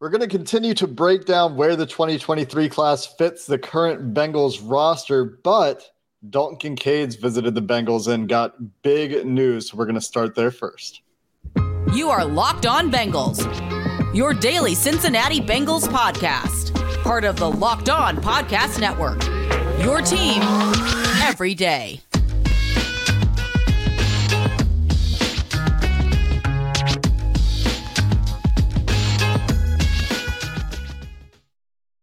We're going to continue to break down where the 2023 class fits the current Bengals roster, but Dalton Kincaid's visited the Bengals and got big news. So we're going to start there first. You are Locked On Bengals, your daily Cincinnati Bengals podcast, part of the Locked On Podcast Network. Your team every day.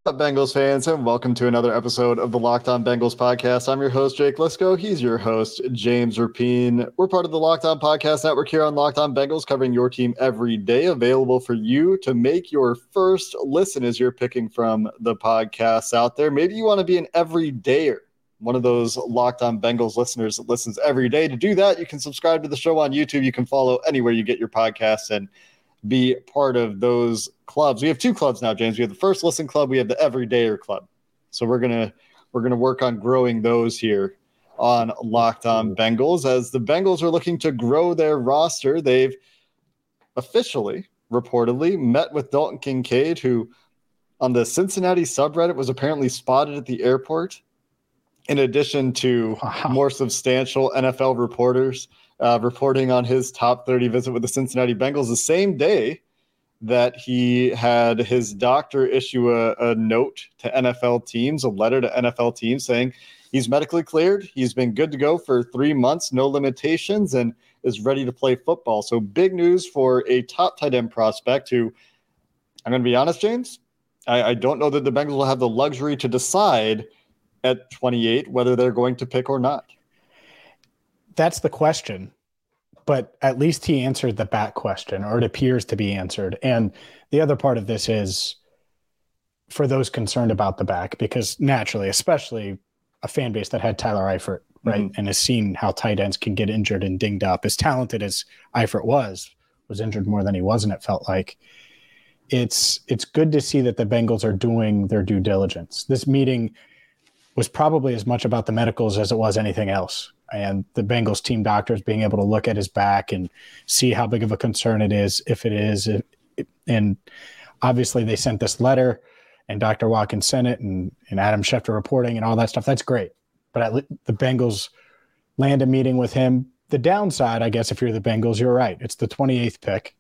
Up, Bengals fans, and welcome to another episode of the Locked On Bengals podcast. I'm your host, Jake Liscow. He's your host, James Rapien. We're part of the Locked On Podcast Network here on Locked On Bengals, covering your team every day, available for you to make your first listen as you're picking from the podcasts out there. Maybe you want to be an everydayer, one of those Locked On Bengals listeners that listens every day. To do that, you can subscribe to the show on YouTube. You can follow anywhere you get your podcasts and be part of those clubs. We have two clubs now, James. We have the first listen club, we have the everydayer club. So we're gonna we're gonna work on growing those here on Locked On Bengals as the Bengals are looking to grow their roster. They've officially, reportedly, met with Dalton Kincaid, who on the Cincinnati subreddit was apparently spotted at the airport. In addition to wow. more substantial NFL reporters uh, reporting on his top 30 visit with the Cincinnati Bengals the same day that he had his doctor issue a, a, note to NFL teams, a letter to NFL teams saying he's medically cleared. He's been good to go for three months, no limitations, and is ready to play football. So big news for a top tight end prospect who, I'm going to be honest, James, I, I don't know that the Bengals will have the luxury to decide at 28 whether they're going to pick or not. That's the question but at least he answered the back question, or it appears to be answered. And the other part of this is for those concerned about the back, because naturally, especially a fan base that had Tyler Eifert, right, mm-hmm. and has seen how tight ends can get injured and dinged up, as talented as Eifert was, was injured more than he wasn't. It felt like it's it's good to see that the Bengals are doing their due diligence. This meeting was probably as much about the medicals as it was anything else and the Bengals team doctors being able to look at his back and see how big of a concern it is, if it is. and obviously, they sent this letter, and Dr. Watkins sent it, and, and Adam Schefter reporting and all that stuff. That's great. But the Bengals land a meeting with him. The downside, I guess, if you're the Bengals, you're right. It's the 28th pick.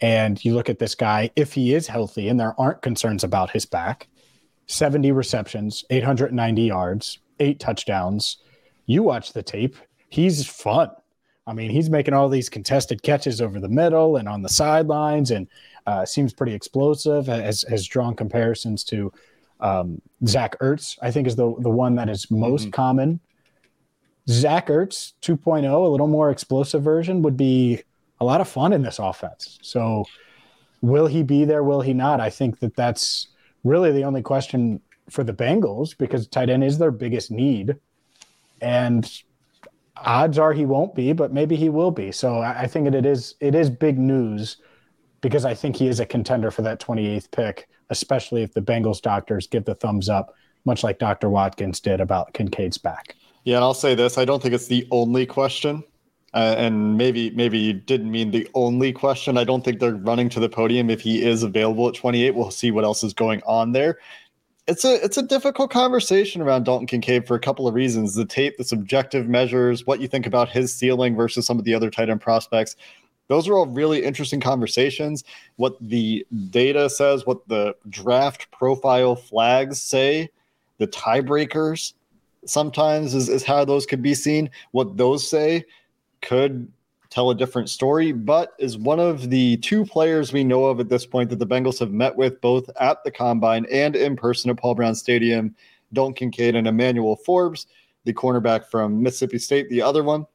And you look at this guy, if he is healthy and there aren't concerns about his back, 70 receptions, 890 yards, eight touchdowns you watch the tape, he's fun. I mean, he's making all these contested catches over the middle and on the sidelines, and uh, seems pretty explosive. Has has drawn comparisons to um, Zach Ertz. I think is the the one that is most mm-hmm. common. Zach Ertz 2.0, a little more explosive version, would be a lot of fun in this offense. So, will he be there? Will he not? I think that that's really the only question for the Bengals because tight end is their biggest need and odds are he won't be, but maybe he will be. So I think it is it is big news because I think he is a contender for that 28th pick, especially if the Bengals doctors give the thumbs up, much like Dr. Watkins did about Kincaid's back. Yeah, and I'll say this: I don't think it's the only question. Uh, and maybe maybe you didn't mean the only question. I don't think they're running to the podium if he is available at 28. We'll see what else is going on there it's a it's a difficult conversation around Dalton Kincaid for a couple of reasons. The tape, the subjective measures, what you think about his ceiling versus some of the other tight end prospects. Those are all really interesting conversations. What the data says, what the draft profile flags say, the tiebreakers sometimes is, is how those could be seen. What those say could tell a different story, but is one of the two players we know of at this point that the Bengals have met with both at the combine and in person at Paul Brown Stadium. Dalton Kincaid and Emmanuel Forbes, the cornerback from Mississippi State, the other one.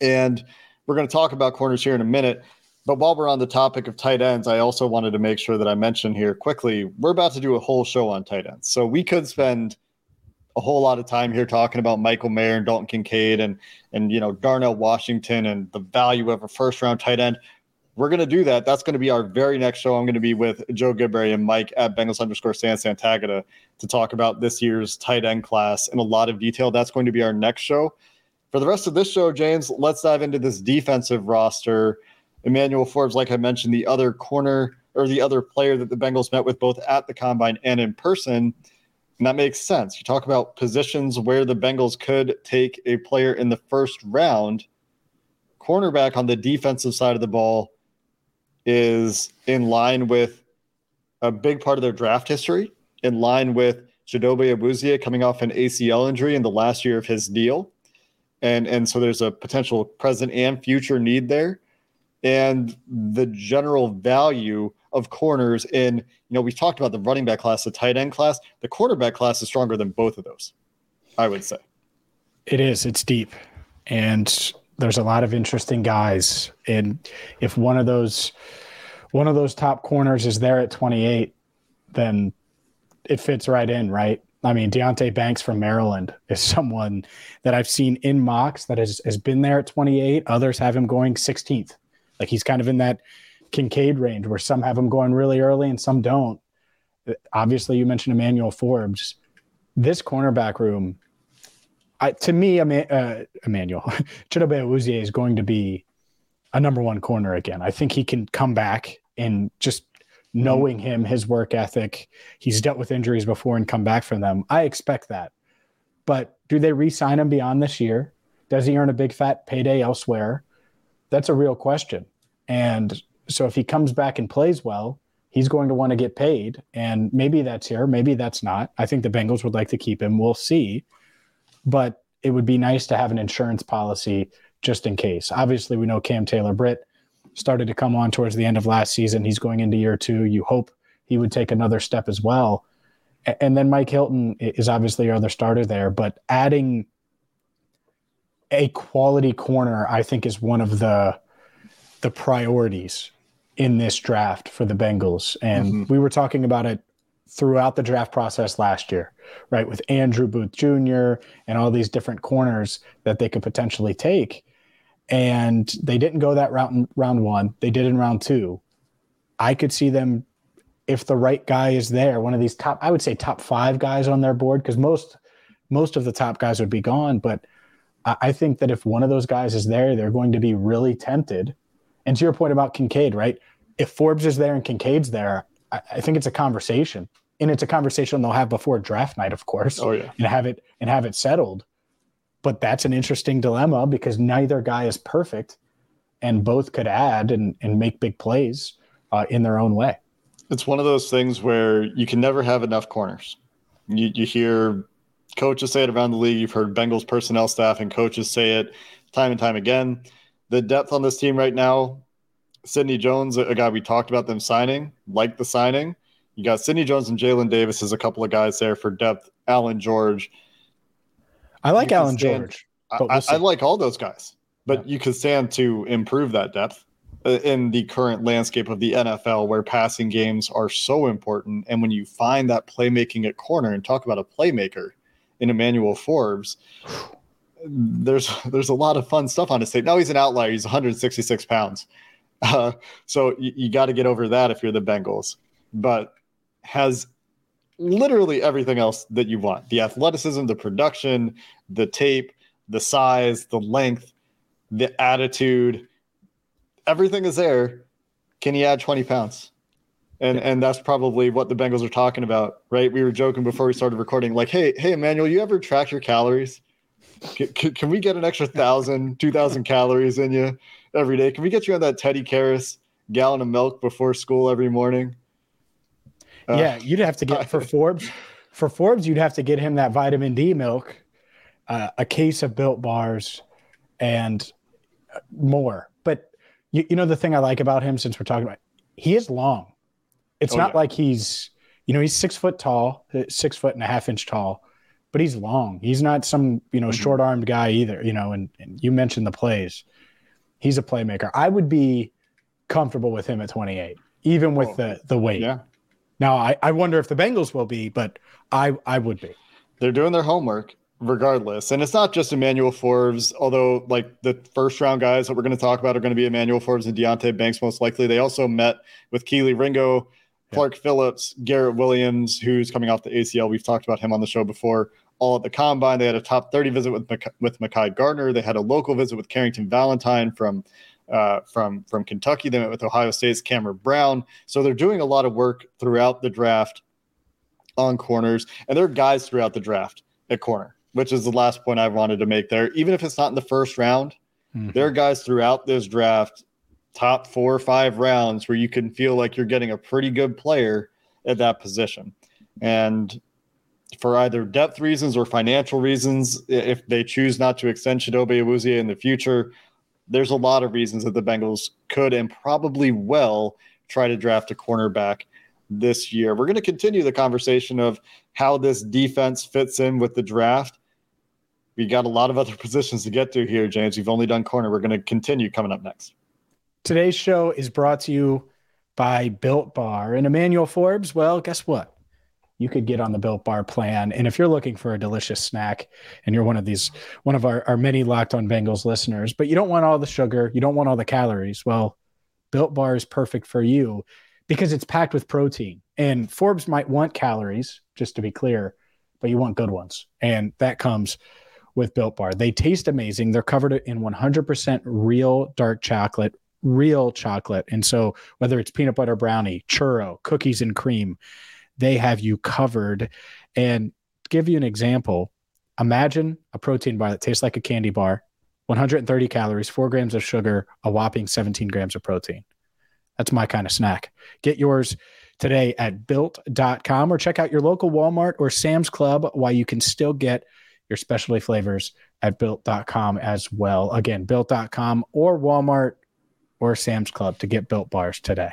And we're going to talk about corners here in a minute. But while we're on the topic of tight ends, I also wanted to make sure that I mention here quickly we're about to do a whole show on tight ends. So we could spend a whole lot of time here talking about Michael Mayer and Dalton Kincaid and and you know Darnell Washington and the value of a first round tight end. We're going to do that. That's going to be our very next show. I'm going to be with Joe Goodberry and Mike at Bengals underscore San Santagata to talk about this year's tight end class in a lot of detail. That's going to be our next show. For the rest of this show, James, let's dive into this defensive roster. Emmanuel Forbes, like I mentioned, the other corner or the other player that the Bengals met with both at the combine and in person. And that makes sense. You talk about positions where the Bengals could take a player in the first round. Cornerback on the defensive side of the ball is in line with a big part of their draft history, in line with Chidobe Awuzie coming off an ACL injury in the last year of his deal. And, and so there's a potential present and future need there. And the general value of corners in, you know, we've talked about the running back class, the tight end class. The quarterback class is stronger than both of those, I would say. It is. It's deep. And there's a lot of interesting guys. And if one of those one of those top corners is there at 28, then it fits right in, right? I mean, Deonte Banks from Maryland is someone that I've seen in mocks that has, has been there at 28. Others have him going 16th. Like he's kind of in that Kincaid range where some have him going really early and some don't. Obviously, you mentioned Emmanuel Forbes. This cornerback room I, to me, uh, Emmanuel Chidobe Awuzie is going to be a number one corner again. I think he can come back and just knowing him, his work ethic, he's dealt with injuries before and come back from them. I expect that. But do they re-sign him beyond this year? Does he earn a big fat payday elsewhere? That's a real question. And so if he comes back and plays well, he's going to want to get paid. And maybe that's here, maybe that's not. I think the Bengals would like to keep him. We'll see but it would be nice to have an insurance policy just in case. Obviously, we know Cam Taylor Britt started to come on towards the end of last season. He's going into year two. You hope he would take another step as well. And then Mike Hilton is obviously your other starter there, but adding a quality corner, I think, is one of the the priorities in this draft for the Bengals. And mm-hmm. we were talking about it throughout the draft process last year, right? With Andrew Booth Jr. and all these different corners that they could potentially take. And they didn't go that route in round one. They did in round two. I could see them, if the right guy is there, one of these top, I would say top five guys on their board, because most most of the top guys would be gone. But I think that if one of those guys is there, they're going to be really tempted. And to your point about Kincaid, right? If Forbes is there and Kincaid's there, I, think it's a conversation and it's a conversation they'll have before draft night, of course. Oh yeah, and have it and have it settled. But that's an interesting dilemma because neither guy is perfect, and both could add and and make big plays uh, in their own way. It's one of those things where you can never have enough corners. You you hear coaches say it around the league. You've heard Bengals personnel staff and coaches say it time and time again. The depth on this team right now, Sidney Jones, a guy we talked about them signing, like the signing you got Sidney Jones and Jalen Davis as a couple of guys there for depth. Allan George. I like Allan stand, George. We'll I, I, like all those guys, but yeah. you could stand to improve that depth uh, in the current landscape of the NFL where passing games are so important. And when you find that playmaking at corner and talk about a playmaker in Emmanuel Forbes, there's there's a lot of fun stuff on his tape. Now he's an outlier. He's 166 pounds. Uh, so you, you got to get over that if you're the Bengals. But has literally everything else that you want the athleticism, the production, the tape, the size, the length, the attitude. Everything is there. Can he add 20 pounds? And, and that's probably what the Bengals are talking about, right? We were joking before we started recording, like, hey, hey, Emmanuel, you ever track your calories? Can, can, can we get an extra thousand, two thousand calories in you every day? Can we get you on that Teddy Karras gallon of milk before school every morning? Uh, yeah, you'd have to get for Forbes. For Forbes, you'd have to get him that vitamin D milk, uh, a case of Built bars, and more. But you, you know the thing I like about him, since we're talking about, he is long. It's oh, not yeah. like he's, you know, he's six foot tall, six foot and a half inch tall, but he's long. He's not some you know mm-hmm. short armed guy either. You know, and, and you mentioned the plays. He's a playmaker. I would be comfortable with him at 28, even with oh, the the weight. Yeah. Now, I, I wonder if the Bengals will be, but I, I would be. they're doing their homework regardless. And it's not just Emmanuel Forbes, although like the first round guys that we're going to talk about are going to be Emmanuel Forbes and Deonte Banks most likely. They also met with Kelee Ringo, Clark yeah. Phillips, Garrett Williams, who's coming off the ACL. We've talked about him on the show before. All at the combine, they had a top 30 visit with with Mekhi Garner. They had a local visit with Carrington Valentine from uh, from from Kentucky. They met with Ohio State's Cameron Brown. So they're doing a lot of work throughout the draft on corners, and there are guys throughout the draft at corner which is the last point I wanted to make there. Even if it's not in the first round, mm-hmm. there are guys throughout this draft, top four or five rounds, where you can feel like you're getting a pretty good player at that position. And for either depth reasons or financial reasons, if they choose not to extend Chidobe Awuzie in the future, there's a lot of reasons that the Bengals could and probably will try to draft a cornerback this year. We're going to continue the conversation of how this defense fits in with the draft we got a lot of other positions to get to here, James. We've only done corner. We're going to continue coming up next. Today's show is brought to you by Built Bar. And Emmanuel Forbes, well, guess what? You could get on the Built Bar plan. And if you're looking for a delicious snack and you're one of these, one of our, our many Locked on Bengals listeners, but you don't want all the sugar, you don't want all the calories, well, Built Bar is perfect for you because it's packed with protein. And Forbes might want calories, just to be clear, but you want good ones. And that comes with Built Bar. They taste amazing. They're covered in 100% real dark chocolate, real chocolate. And so whether it's peanut butter brownie, churro, cookies and cream, they have you covered. And give you an example, imagine a protein bar that tastes like a candy bar, 130 calories, four grams of sugar, a whopping 17 grams of protein. That's my kind of snack. Get yours today at built.com or check out your local Walmart or Sam's Club while you can still get your specialty flavors at built.com as well. Again, built.com or Walmart or Sam's Club to get built bars today.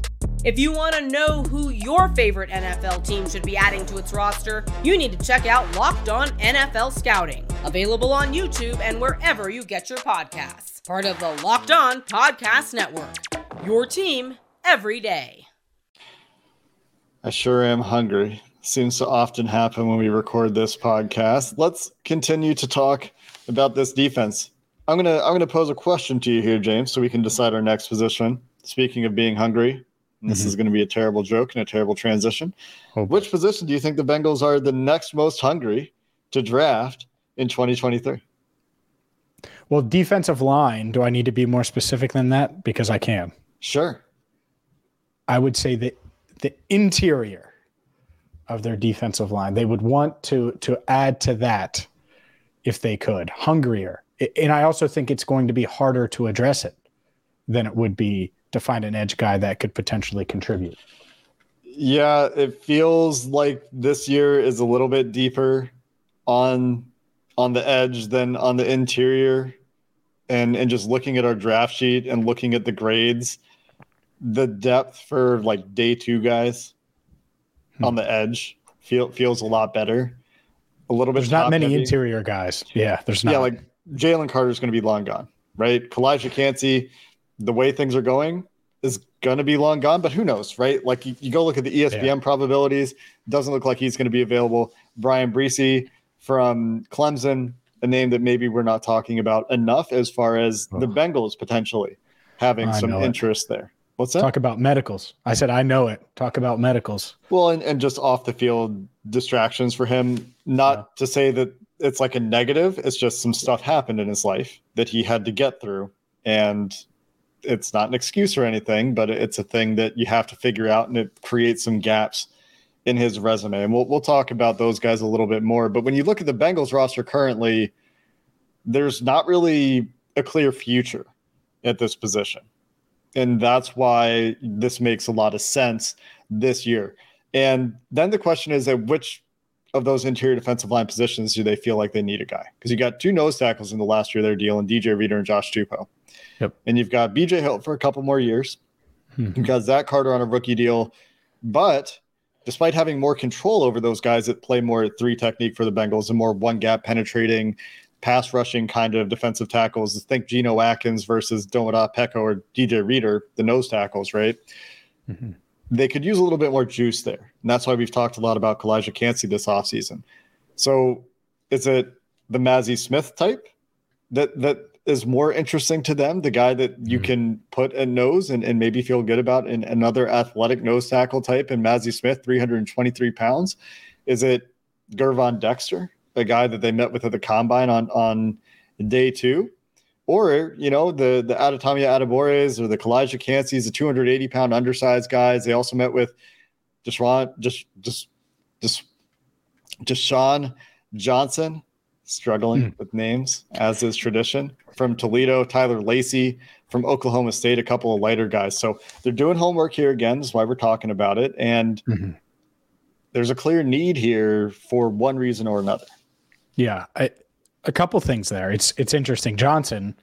If you want to know who your favorite NFL team should be adding to its roster, you need to check out Locked On NFL Scouting, available on YouTube and wherever you get your podcasts. Part of the Locked On Podcast Network. Your team every day. I sure am hungry. Seems to often happen when we record this podcast. Let's continue to talk about this defense. I'm gonna I'm gonna pose a question to you here, James, so we can decide our next position. Speaking of being hungry, this mm-hmm. is going to be a terrible joke and a terrible transition. Oh. Which position do you think the Bengals are the next most hungry to draft in 2023? Well, defensive line. Do I need to be more specific than that? Because I can. Sure. I would say that the interior of their defensive line. They would want to to add to that if they could, hungrier. And I also think it's going to be harder to address it than it would be to find an edge guy that could potentially contribute. Yeah, it feels like this year is a little bit deeper on on the edge than on the interior. And and just looking at our draft sheet and looking at the grades, the depth for like day two guys hmm. on the edge feel, feels a lot better. A little bit. There's not many heavy. interior guys. Yeah, there's not. Yeah, like Jalen Carter's going to be long gone, right? Calijah Kancey, the way things are going, is going to be long gone, but who knows, right? Like you, you go look at the ESPN yeah. probabilities, doesn't look like he's going to be available. Bryan Bresee from Clemson, a name that maybe we're not talking about enough as far as oh. the Bengals potentially having I some interest it. there. What's that? Talk about medicals. I said, I know it. Talk about medicals. Well, and, and just off the field distractions for him. Not yeah. to say that it's like a negative, it's just some stuff happened in his life that he had to get through. And it's not an excuse or anything, but it's a thing that you have to figure out and it creates some gaps in his resume. And we'll, we'll talk about those guys a little bit more. But when you look at the Bengals roster currently, there's not really a clear future at this position and that's why this makes a lot of sense this year. And then the question is at which of those interior defensive line positions do they feel like they need a guy? Because you got two nose tackles in the last year of their deal, and DJ Reader and Josh Tupou. Yep. And you've got BJ Hill for a couple more years. Hmm. You've got Zach Carter on a rookie deal. But despite having more control over those guys that play more three technique for the Bengals and more one gap penetrating, pass rushing kind of defensive tackles, think Geno Atkins versus Domata Peko or DJ Reader, the nose tackles, right? Mhm. They could use a little bit more juice there. And that's why we've talked a lot about Calijah Kancey this offseason. So is it the Mazi Smith type that that is more interesting to them, the guy that you Mhm. can put a nose and, and maybe feel good about in another athletic nose tackle type and Mazi Smith, 323 pounds? Is it Gervon Dexter, a guy that they met with at the combine on on day two? Or, you know, the the Adetomiwa Adebawores or the Calijah Kanceys, the 280 pound undersized guys. They also met with Desjuan, just just just Desjuan Johnson, struggling Hmm. with names, as is tradition. From Toledo, Tyler Lacy from Oklahoma State, a couple of lighter guys. So they're doing homework here again. That's why we're talking about it. And Mhm. there's a clear need here for one reason or another. Yeah, I, a couple things there. It's it's interesting. Johnson,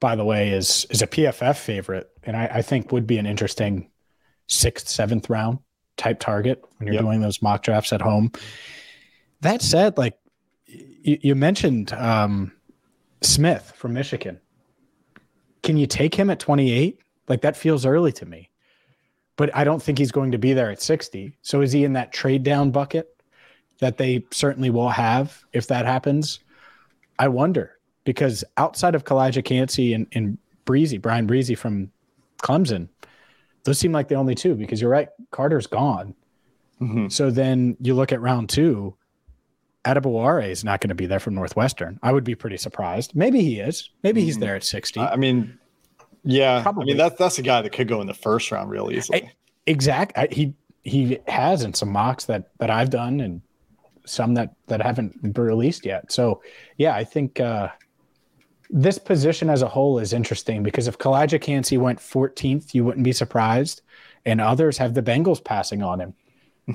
by the way, is is a PFF favorite, and I, I think would be an interesting sixth, seventh round type target when you're Yep. doing those mock drafts at home. That said, like you, you mentioned um, Smith from Michigan. Can you take him at 28? Like that feels early to me. But I don't think he's going to be there at 60. So is he in that trade down bucket that they certainly will have if that happens? I wonder because outside of Calijah Kancey and, and Bresee, Bryan Bresee from Clemson, those seem like the only two because you're right, Carter's gone. Mhm. So then you look at round two, Adebawore is not going to be there from Northwestern. I would be pretty surprised. Maybe he is. Maybe he's Mhm. there at 60. I mean, yeah, Probably. I mean that's that's a guy that could go in the first round real easily. exact. I, he he has in some mocks that that I've done and some that that haven't been released yet. So yeah, I think uh, this position as a whole is interesting because if Calijah Kancey went 14th, you wouldn't be surprised, and others have the Bengals passing on him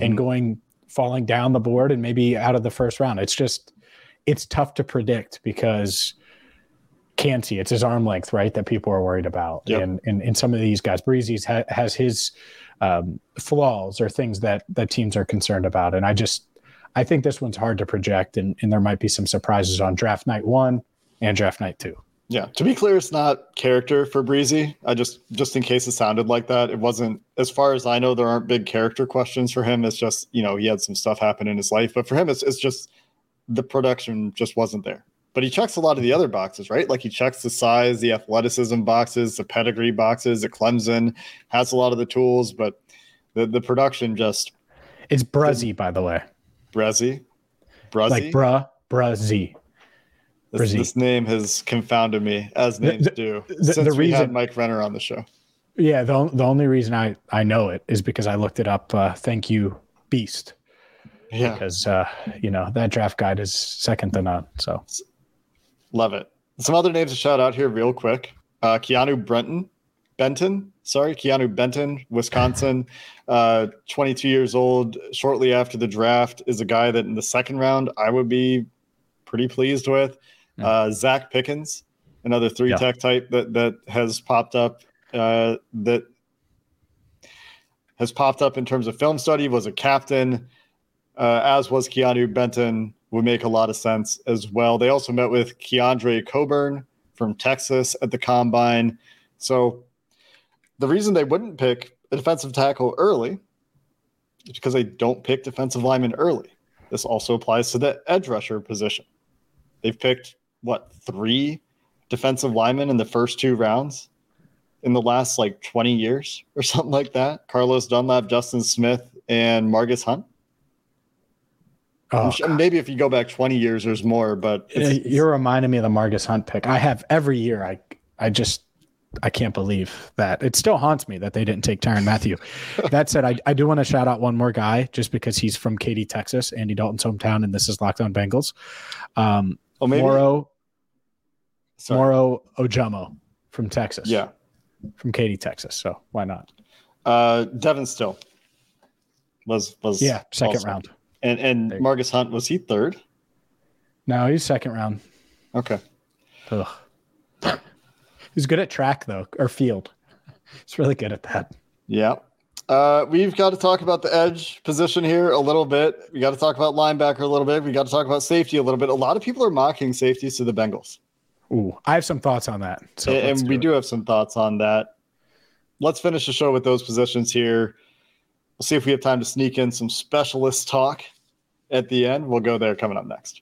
and Mhm. going falling down the board and maybe out of the first round. It's just it's tough to predict because Kancey, it's his arm length, right? That people are worried about. Yep. And, and and some of these guys, Bresee's ha- has his um, flaws or things that that teams are concerned about. And I just I think this one's hard to project, and, and there might be some surprises on draft night one and draft night two. Yeah, to be clear, it's not character for Bresee. I just just in case it sounded like that, it wasn't. As far as I know, there aren't big character questions for him. It's just you know he had some stuff happen in his life, but for him, it's it's just the production just wasn't there. But he checks a lot of the other boxes, right? Like he checks the size, the athleticism boxes, the pedigree boxes. The Clemson has a lot of the tools, but the the production just It's Bruzzy, by the way, Brezzy, Bruzzy. like bruh, Bruzzy. this, this name has confounded me, as names the- do, the since we had reason- Mike Renner on the show. Yeah, the the only reason I I know it is because I looked it up. Uh, thank you, Beast, Yeah. because uh, you know that draft guide is second to none. So Love it. Some other names to shout out here, real quick. Uh, Keanu Brenton, Benton, sorry, Keanu Benton, Wisconsin, uh, 22 years old. Shortly after the draft, is a guy that in the second round I would be pretty pleased with. Yeah. Uh, Zacch Pickens, another three Yeah. tech type that that has popped up. Uh, that has popped up in terms of film study. Was a captain, uh, as was Keanu Benton would make a lot of sense as well. They also met with Keondre Coburn from Texas at the combine. So the reason they wouldn't pick a defensive tackle early is because they don't pick defensive linemen early. This also applies to the edge rusher position. They've picked what three defensive linemen in the first two rounds in the last like 20 years or something like that. Carlos Dunlap, Justin Smith, and Margus Hunt. Oh, sure- maybe if you go back 20 years, there's more, but it's, You're reminding me of the Margus Hunt pick. I have every year. I I just I can't believe that. It still haunts me that they didn't take Tyrann Mathieu. that said, I, I do want to shout out one more guy just because he's from Katy, Texas, Andy Dalton's hometown, and this is Locked On Bengals. Um, oh, maybe, Moro sorry. Moro Ojomo from Texas. Yeah. from Katy, Texas. So why not? Uh, Devin Still was, was, Yeah, second also- round. And and Margus Hunt was he third? No, he's second round. Okay. Ugh. He's good at track though, or field. He's really good at that. Yeah. Uh, we've got to talk about the edge position here a little bit. We got to talk about linebacker a little bit. We got to talk about safety a little bit. A lot of people are mocking safeties to the Bengals. Ooh, I have some thoughts on that. So and let's we it. do have some thoughts on that. Let's finish the show with those positions here. We'll see if we have time to sneak in some specialist talk at the end. We'll go there coming up next.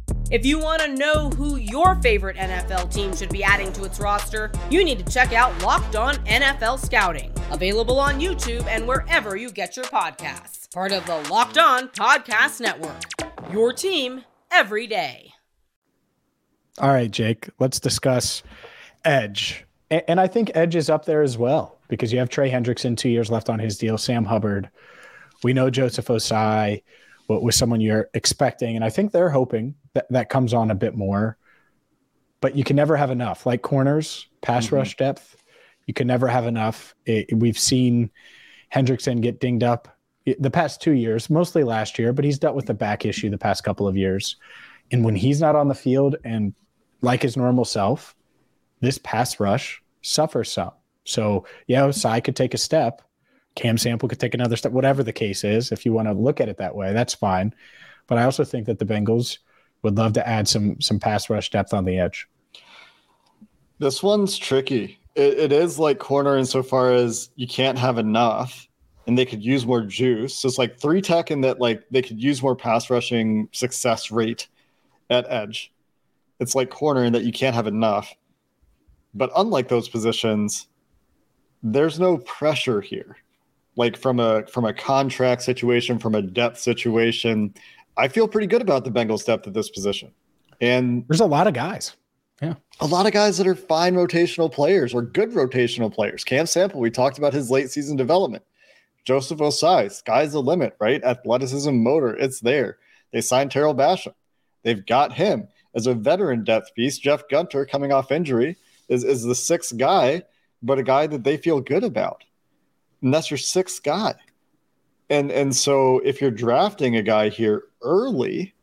If you want to know who your favorite NFL team should be adding to its roster, you need to check out Locked On NFL Scouting, available on YouTube and wherever you get your podcasts. Part of the Locked On Podcast Network. Your team every day. All right, Jake, let's discuss edge. And I think edge is up there as well because you have Trey Hendrickson, two years left on his deal, Sam Hubbard. We know Joseph Ossai wa- was someone you're expecting. And I think they're hoping that that comes on a bit more. But you can never have enough. Like corners, pass mm-hmm. rush depth, you can never have enough. It- we've seen Hendrickson get dinged up the past two years, mostly last year, but he's dealt with the back issue the past couple of years. And when he's not on the field and like his normal self, this pass rush suffers some. So yeah, Ossai could take a step. Cam Sample could take another step, whatever the case is. If you want to look at it that way, that's fine. But I also think that the Bengals would love to add some some pass rush depth on the edge. This one's tricky. It, it is like corner insofar as you can't have enough and they could use more juice. So it's like three tech in that like they could use more pass rushing success rate at edge. It's like corner in that you can't have enough. But unlike those positions, there's no pressure here. Like from a from a contract situation, from a depth situation, I feel pretty good about the Bengals depth at this position. And There's a lot of guys. Yeah. A lot of guys that are fine rotational players or good rotational players. Cam Sample, we talked about his late season development. Joseph Ossai, sky's the limit, right? Athleticism, motor, it's there. They signed Tarell Basham. They've got him as a veteran depth piece. Jeff Gunter, coming off injury, is, is the sixth guy, but a guy that they feel good about. And that's your sixth guy. And and so if you're drafting a guy here early,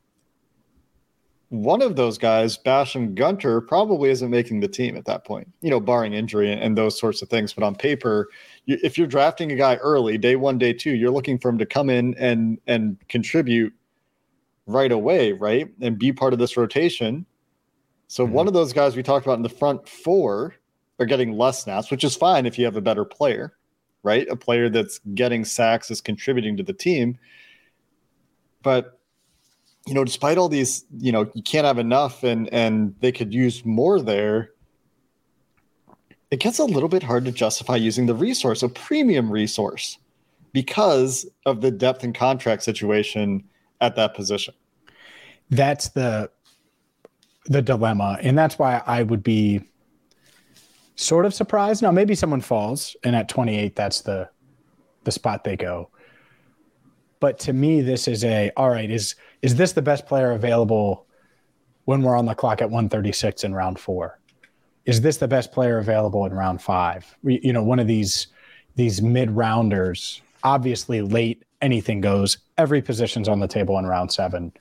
one of those guys, Basham Gunter, probably isn't making the team at that point, you know, barring injury and, and those sorts of things. But on paper, you, if you're drafting a guy early, day one, day two, you're looking for him to come in and and contribute right away, right, and be part of this rotation. So mm-hmm. one of those guys we talked about in the front four are getting less snaps, which is fine if you have a better player, right? A player that's getting sacks is contributing to the team. But you know, despite all these, you know, you can't have enough and and they could use more there. It gets a little bit hard to justify using the resource, a premium resource, because of the depth and contract situation at that position. That's the the dilemma. And that's why I would be sort of surprised. Now maybe someone falls and at 28 that's the the spot they go. But to me this is a all right, is is this the best player available when we're on the clock at 136 in round 4? Is this the best player available in round 5? We, you know, one of these these mid-rounders, obviously late anything goes. Every position's on the table in round 7.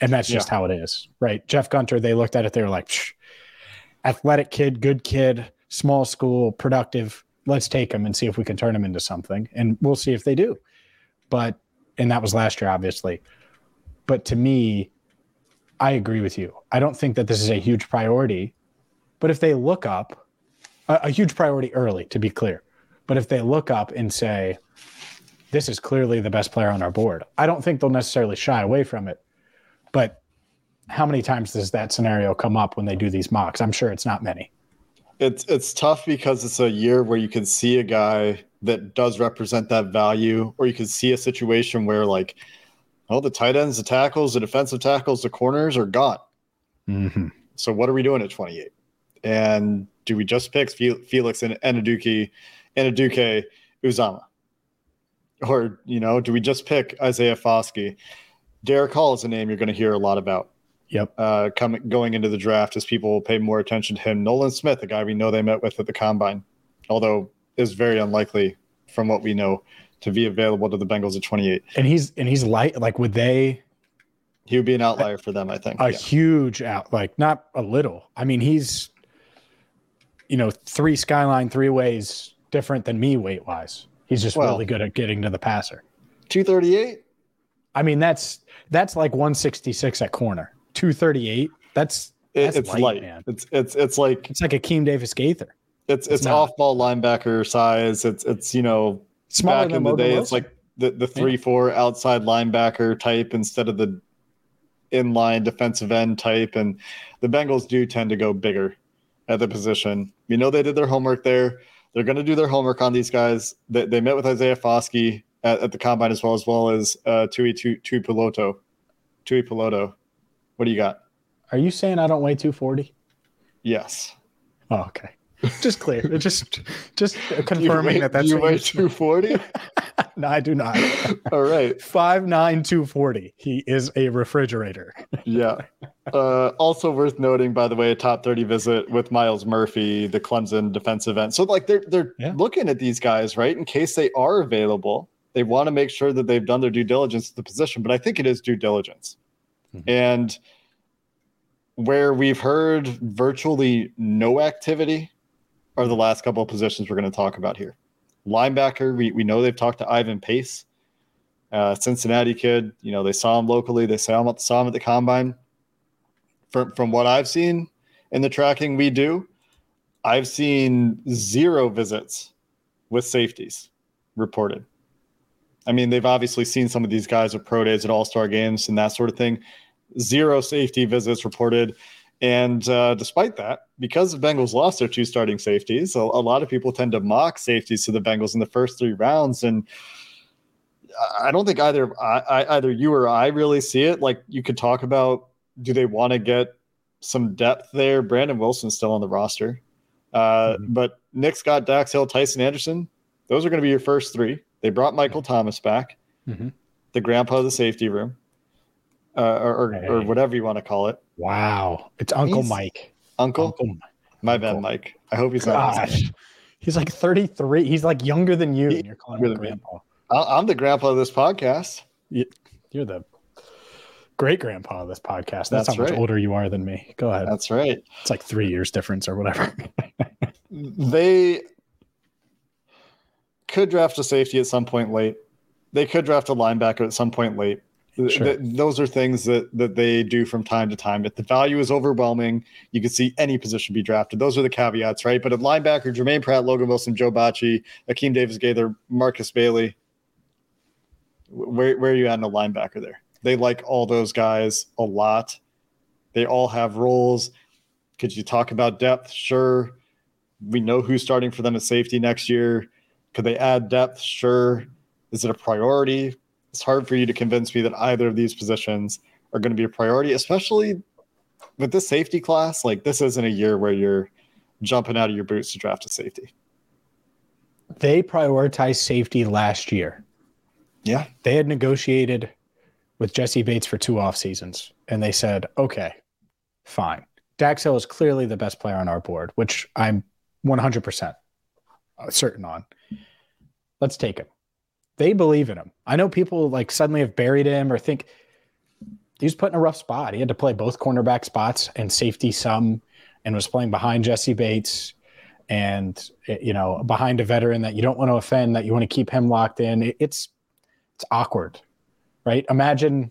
And that's just how it is, right? Jeff Gunter, they looked at it, they were like, athletic kid, good kid, small school, productive. Let's take them and see if we can turn them into something. And we'll see if they do. But, and that was last year, obviously. But to me, I agree with you. I don't think that this is a huge priority. But if they look up, a, a huge priority early, to be clear. But if they look up and say, this is clearly the best player on our board, I don't think they'll necessarily shy away from it. But how many times does that scenario come up when they do these mocks? I'm sure it's not many. It's it's tough because it's a year where you can see a guy that does represent that value, or you can see a situation where like, oh, the tight ends, the tackles, the defensive tackles, the corners are gone. Mm-hmm. So what are we doing at 28? And do we just pick Felix and Enaduki, Enaduke Uzama? Or, you know, do we just pick Isaiah Foskey? Derick Hall is a name you're going to hear a lot about. Yep. Uh, coming going into the draft as people will pay more attention to him. Nolan Smith, a guy we know they met with at the combine, although is very unlikely from what we know to be available to the Bengals at 28. And he's and he's light. Like, would they? He would be an outlier for them, I think. A yeah. huge out, like not a little. I mean, he's, you know, three skyline three ways different than me weight wise. He's just well, really good at getting to the passer. 238. I mean, that's that's like 166 at corner. 238. That's, that's it's light, light, man. It's it's it's like it's like Akeem Davis Gaither. It's it's, it's off ball linebacker size. It's it's you know Smaller back in the day, it's like the the three yeah. four outside linebacker type instead of the inline defensive end type. And the Bengals do tend to go bigger at the position. You know they did their homework there. They're going to do their homework on these guys. They, they met with Isaiah Foskey at, at, the combine as well as well as uh, Tui Tui Piloto. Tui Piloto. What do you got? Are you saying I don't weigh 240? Yes. Oh, okay. Just clear. just just confirming weigh, that that's you weigh 240? no, I do not. All right. Five nine two forty. He is a refrigerator. yeah. Uh, also worth noting, by the way, a top 30 visit with Myles Murphy, the Clemson defensive end. So like they're they're yeah. looking at these guys, right? In case they are available. They want to make sure that they've done their due diligence to the position, but I think it is due diligence. Mm-hmm. And where we've heard virtually no activity are the last couple of positions we're going to talk about here. Linebacker, we, we know they've talked to Ivan Pace, uh, Cincinnati kid. You know, they saw him locally, they saw him, saw him at the combine. From, from what I've seen in the tracking we do, I've seen zero visits with safeties reported. I mean, they've obviously seen some of these guys at pro days at all star games and that sort of thing zero safety visits reported. And uh, despite that, because the Bengals lost their two starting safeties, a, a, lot of people tend to mock safeties to the Bengals in the first three rounds. And I don't think either I, either you or I really see it. Like you could talk about, do they want to get some depth there? Brandon Wilson's still on the roster, uh, mm-hmm. but Nick Scott, Dax Hill, Tycen Anderson, those are going to be your first three. They brought Michael Thomas back, mm-hmm. the grandpa of the safety room uh, or, hey. or whatever you want to call it. Wow, it's Uncle he's, Mike. Uncle? Uncle? My Uncle. bad, Mike. I hope he's not. He's like 33. He's like younger than you, he, and you're calling him grandpa. I'm the grandpa of this podcast. You're the great grandpa of this podcast. That's, That's how right. much older you are than me. Go ahead. That's right. It's like three years difference or whatever. they could draft a safety at some point late. They could draft a linebacker at some point late. Sure. Th- those are things that that they do from time to time. If the value is overwhelming, you can see any position be drafted. Those are the caveats, right? But at linebacker, Jermaine Pratt, Logan Wilson, Joe Bachie, Akeem Davis Gaither, Markus Bailey. Where where are you at in a linebacker there? They like all those guys a lot. They all have roles. Could you talk about depth? Sure. We know who's starting for them at safety next year. Could they add depth? Sure. Is it a priority? It's hard for you to convince me that either of these positions are going to be a priority, especially with this safety class. Like this isn't a year where you're jumping out of your boots to draft a safety. They prioritized safety last year. Yeah. They had negotiated with Jessie Bates for two off seasons, and they said, okay, fine. Dax Hill is clearly the best player on our board, which I'm 100% certain on. Let's take him they believe in him. I know people like suddenly have buried him or think he was put in a rough spot. He had to play both cornerback spots and safety some and was playing behind Jessie Bates and you know behind a veteran that you don't want to offend that you want to keep him locked in. It's it's awkward, right? Imagine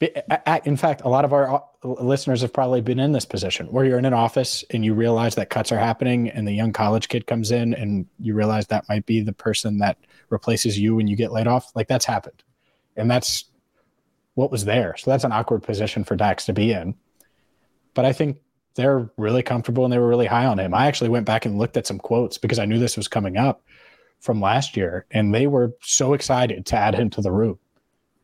in fact, a lot of our uh, listeners have probably been in this position where you're in an office and you realize that cuts are happening, and the young college kid comes in, and you realize that might be the person that replaces you when you get laid off. Like that's happened, and that's what was there. So that's an awkward position for Dax to be in. But I think they're really comfortable and they were really high on him. I actually went back and looked at some quotes because I knew this was coming up from last year, and they were so excited to add him to the room.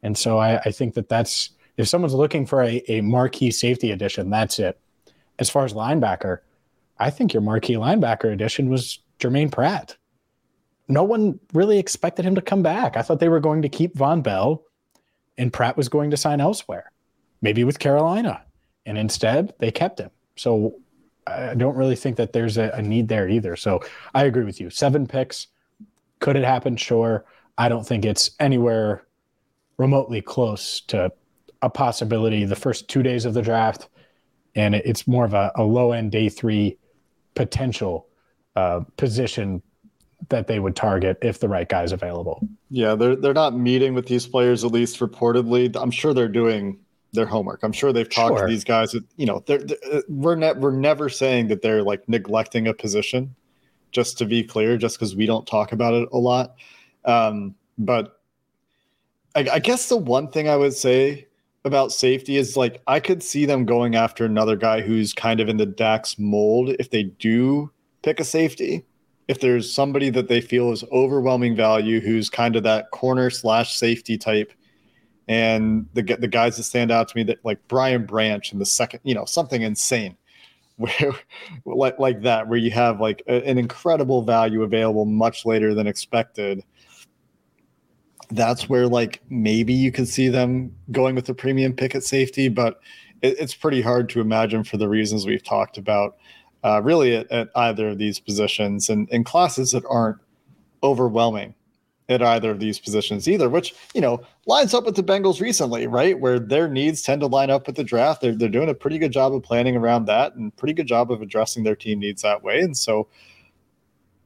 And so I, I think that that's if someone's looking for a, a marquee safety addition, that's it. As far as linebacker, I think your marquee linebacker addition was Jermaine Pratt. No one really expected him to come back. I thought they were going to keep Vonn Bell and Pratt was going to sign elsewhere, maybe with Carolina. And instead, they kept him. So I don't really think that there's a, a need there either. So I agree with you. Seven picks. Could it happen? Sure. I don't think it's anywhere remotely close to a possibility the first two days of the draft. And it's more of a, a low end day three potential uh, position that they would target if the right guy's available. Yeah, they're they're not meeting with these players at least reportedly. I'm sure they're doing their homework. I'm sure they've talked sure. to these guys. You know, they're, they're, we're ne- we're never saying that they're like neglecting a position. Just to be clear, just because we don't talk about it a lot, um, but I, I guess the one thing I would say about safety is like I could see them going after another guy who's kind of in the Dax mold if they do pick a safety. If there's somebody that they feel is overwhelming value, who's kind of that corner slash safety type, and the the guys that stand out to me that like Brian Branch in the second, you know, something insane, where like like that, where you have like a, an incredible value available much later than expected. That's where like maybe you could see them going with the premium pick at safety, but it, it's pretty hard to imagine for the reasons we've talked about. Uh, really, at, at either of these positions and in classes that aren't overwhelming at either of these positions either, which, you know, lines up with the Bengals recently, right? Where their needs tend to line up with the draft. They're, they're doing a pretty good job of planning around that and pretty good job of addressing their team needs that way. And so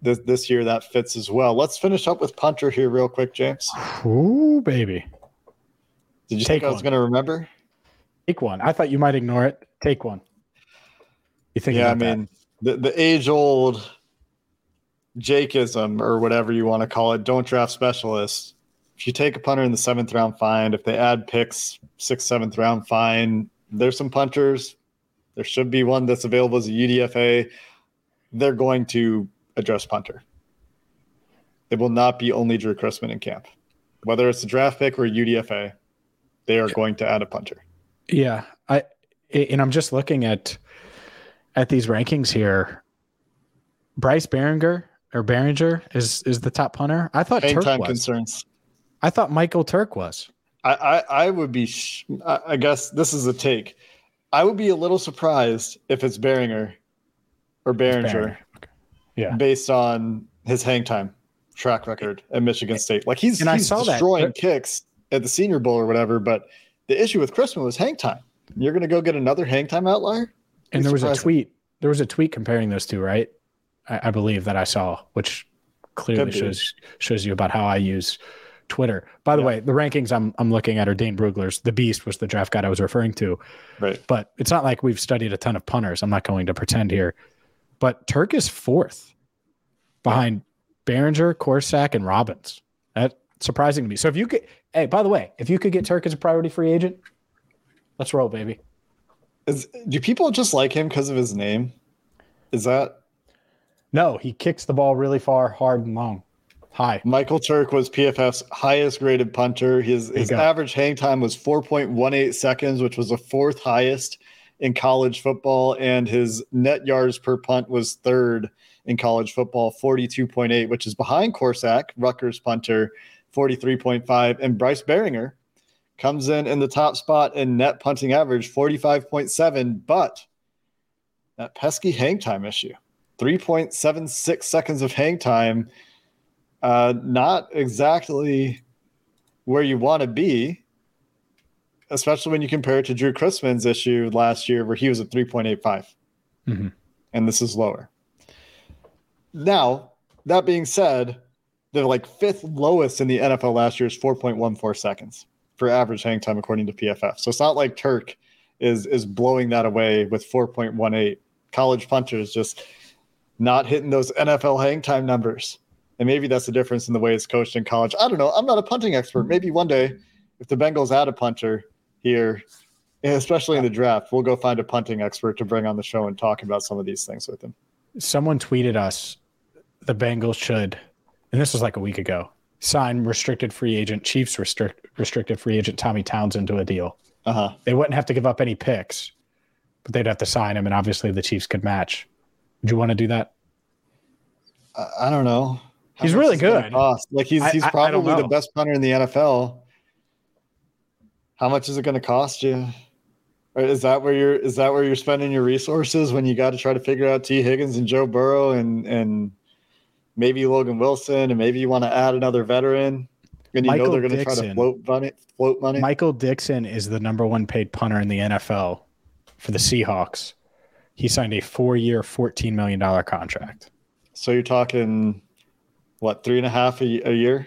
this, this year that fits as well. Let's finish up with punter here real quick, James. Ooh, baby. Did you Take think I was going to remember? Take one. I thought you might ignore it. Take one. You think? Yeah, I mean, that? the the age old Jakeism or whatever you want to call it, don't draft specialists. If you take a punter in the seventh round, fine. If they add picks, sixth, seventh round, fine. There's some punters. There should be one that's available as a UDFA. They're going to address punter. It will not be only Drew Chrisman in camp. Whether it's a draft pick or a UDFA, they are going to add a punter. Yeah. I and I'm just looking at at these rankings here. Bryce Baringer or Baringer is is the top punter. I thought Turk time was. concerns. I thought Michael Turk was. I, I, I would be. Sh- I guess this is a take. I would be a little surprised if it's Baringer or Baringer. Okay. Yeah. Based on his hang time track record at Michigan State, like he's and he's I saw destroying that. kicks at the Senior Bowl or whatever. But the issue with Chrisman was hang time. You're going to go get another hang time outlier. And there was a tweet. There was a tweet comparing those two, right? I, I believe that I saw, which clearly shows shows you about how I use Twitter. By the yeah. way, the rankings I'm I'm looking at are Dane Brugler's. The Beast was the draft guide I was referring to. Right. But it's not like we've studied a ton of punters. I'm not going to pretend here. But Turk is fourth behind Baringer, Korsak, and Robbins. That's surprising to me. So if you could, hey, by the way, if you could get Turk as a priority free agent, let's roll, baby. Is, do people just like him because of his name? Is that no, he kicks the ball really far, hard, and long. High. Michael Turk was PFF's highest graded punter. His his average hang time was 4.18 seconds, which was the fourth highest in college football, and his net yards per punt was third in college football, 42.8, which is behind Korsak, Rutgers punter, 43.5, and Bryce Baringer comes in in the top spot in net punting average, 45.7, but that pesky hang time issue. 3.76 seconds of hang time. Uh, not exactly where you want to be, especially when you compare it to Drew Chrisman's issue last year, where he was at 3.85. Mm-hmm. And this is lower. Now, that being said, the like fifth lowest in the NFL last year is 4.14 seconds for average hang time according to PFF. So it's not like Turk is is blowing that away with 4.18. College punters just not hitting those NFL hang time numbers. And maybe that's the difference in the way it's coached in college. I don't know. I'm not a punting expert. Hmm. Maybe one day, if the Bengals add a punter here, especially in the draft, we'll go find a punting expert to bring on the show and talk about some of these things with him. Someone tweeted us the Bengals should, and this was like a week ago, sign restricted free agent, Chiefs restrict, restricted free agent Tommy Townsend to a deal. Uh-huh. They wouldn't have to give up any picks, but they'd have to sign him, and obviously the Chiefs could match Would you want to do that? I, I don't know. How He's really is it gonna good. Like he's I- he's probably the best punter in the NFL. How much is it going to cost you? Or is that where you're is that where you're spending your resources when you got to try to figure out Tee Higgins and Joe Burrow and and maybe Logan Wilson and maybe you want to add another veteran and you Michael know they're going to try to float money float money. Michael Dickson is the number one paid punter in the NFL for the Seahawks. He signed a four-year, fourteen million dollar contract. So you're talking what three and a year?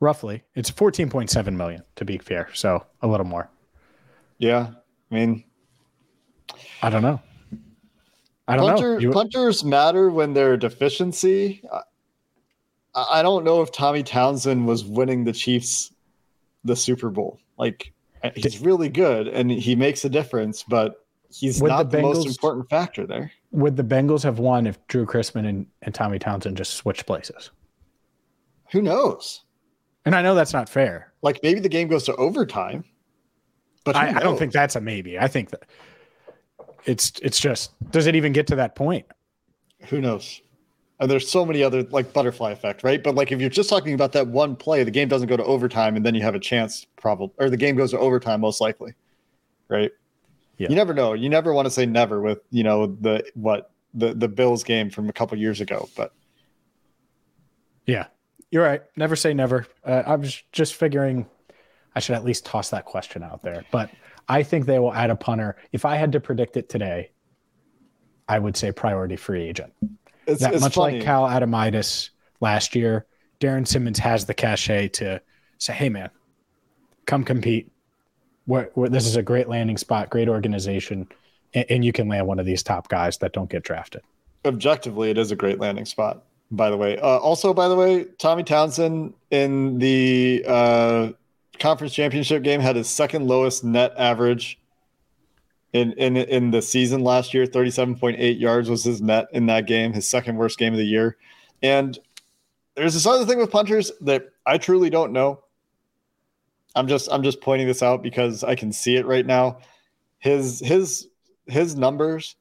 Roughly, it's fourteen point seven million to be fair. So a little more. Yeah, I mean I don't know. I don't Punter, know. You- punters matter when they're a deficiency. I, I don't know if Tommy Townsend was winning the Chiefs the Super Bowl. Like eh, he's really good and he makes a difference, but he's Would not the the, most Bengals- important factor there. would the Bengals have won if Drew Chrisman and, and Tommy Townsend just switched places? Who knows? And I know that's not fair. Like maybe the game goes to overtime. But I, I don't think that's a maybe. I think that it's it's just does it even get to that point? who knows. And there's so many other like butterfly effect, right? But like if you're just talking about that one play, the game doesn't go to overtime, and then you have a chance, probably, or the game goes to overtime most likely, right? Yeah. You never know. You never want to say never with you know the what the the Bills game from a couple years ago, but Yeah, you're right. Never say never. Uh, I was just figuring I should at least toss that question out there. But I think they will add a punter. If I had to predict it today, I would say priority free agent. it's, that it's much funny. like Cal Adomitis last year, Darrin Simmons has the cachet to say, "Hey, man, come compete. Where, where this is a great landing spot, great organization, and, and you can land one of these top guys that don't get drafted." objectively, it is a great landing spot. By the way, uh, also by the way, Tommy Townsend in the uh, conference championship game had his second lowest net average in in in the season last year. Thirty seven point eight yards was his net in that game, his second worst game of the year. And there's this other thing with punters that I truly don't know. I'm just I'm just pointing this out because I can see it right now. His his his numbers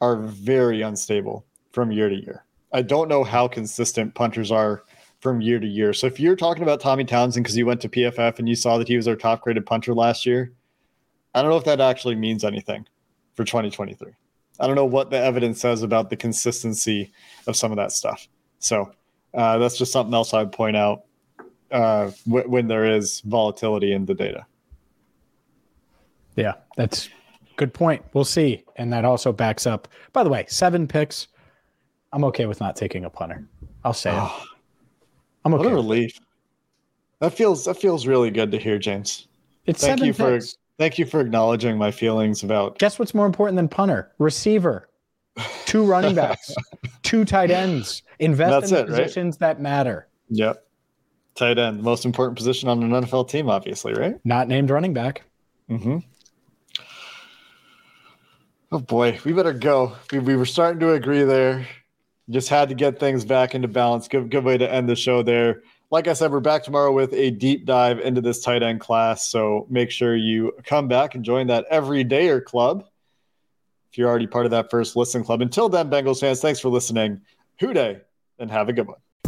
are very unstable from year to year. I don't know how consistent punters are from year to year. So if you're talking about Tommy Townsend because you went to PFF and you saw that he was our top graded punter last year, I don't know if that actually means anything for 2023. I don't know what the evidence says about the consistency of some of that stuff. So uh, that's just something else I'd point out uh, w- when there is volatility in the data. Yeah, that's good point. We'll see. And that also backs up. By the way, seven picks. I'm okay with not taking a punter. I'll say it. I'm What a relief. That feels that feels really good to hear, James. It's Thank you for thank you for acknowledging my feelings about Guess what's more important than punter? Receiver. Two running backs, two tight ends. Invest in the it, right? positions that matter. Yep. Tight end, the most important position on an NFL team, obviously, right? Not named running back. Mm-hmm. Oh boy, we better go. We, we were starting to agree there. Just had to get things back into balance. Good, good way to end the show there. Like I said, we're back tomorrow with a deep dive into this tight end class. So make sure you come back and join that everydayer club. If you're already part of that first listen club. Until then, Bengals fans, thanks for listening. Who Dey and have a good one.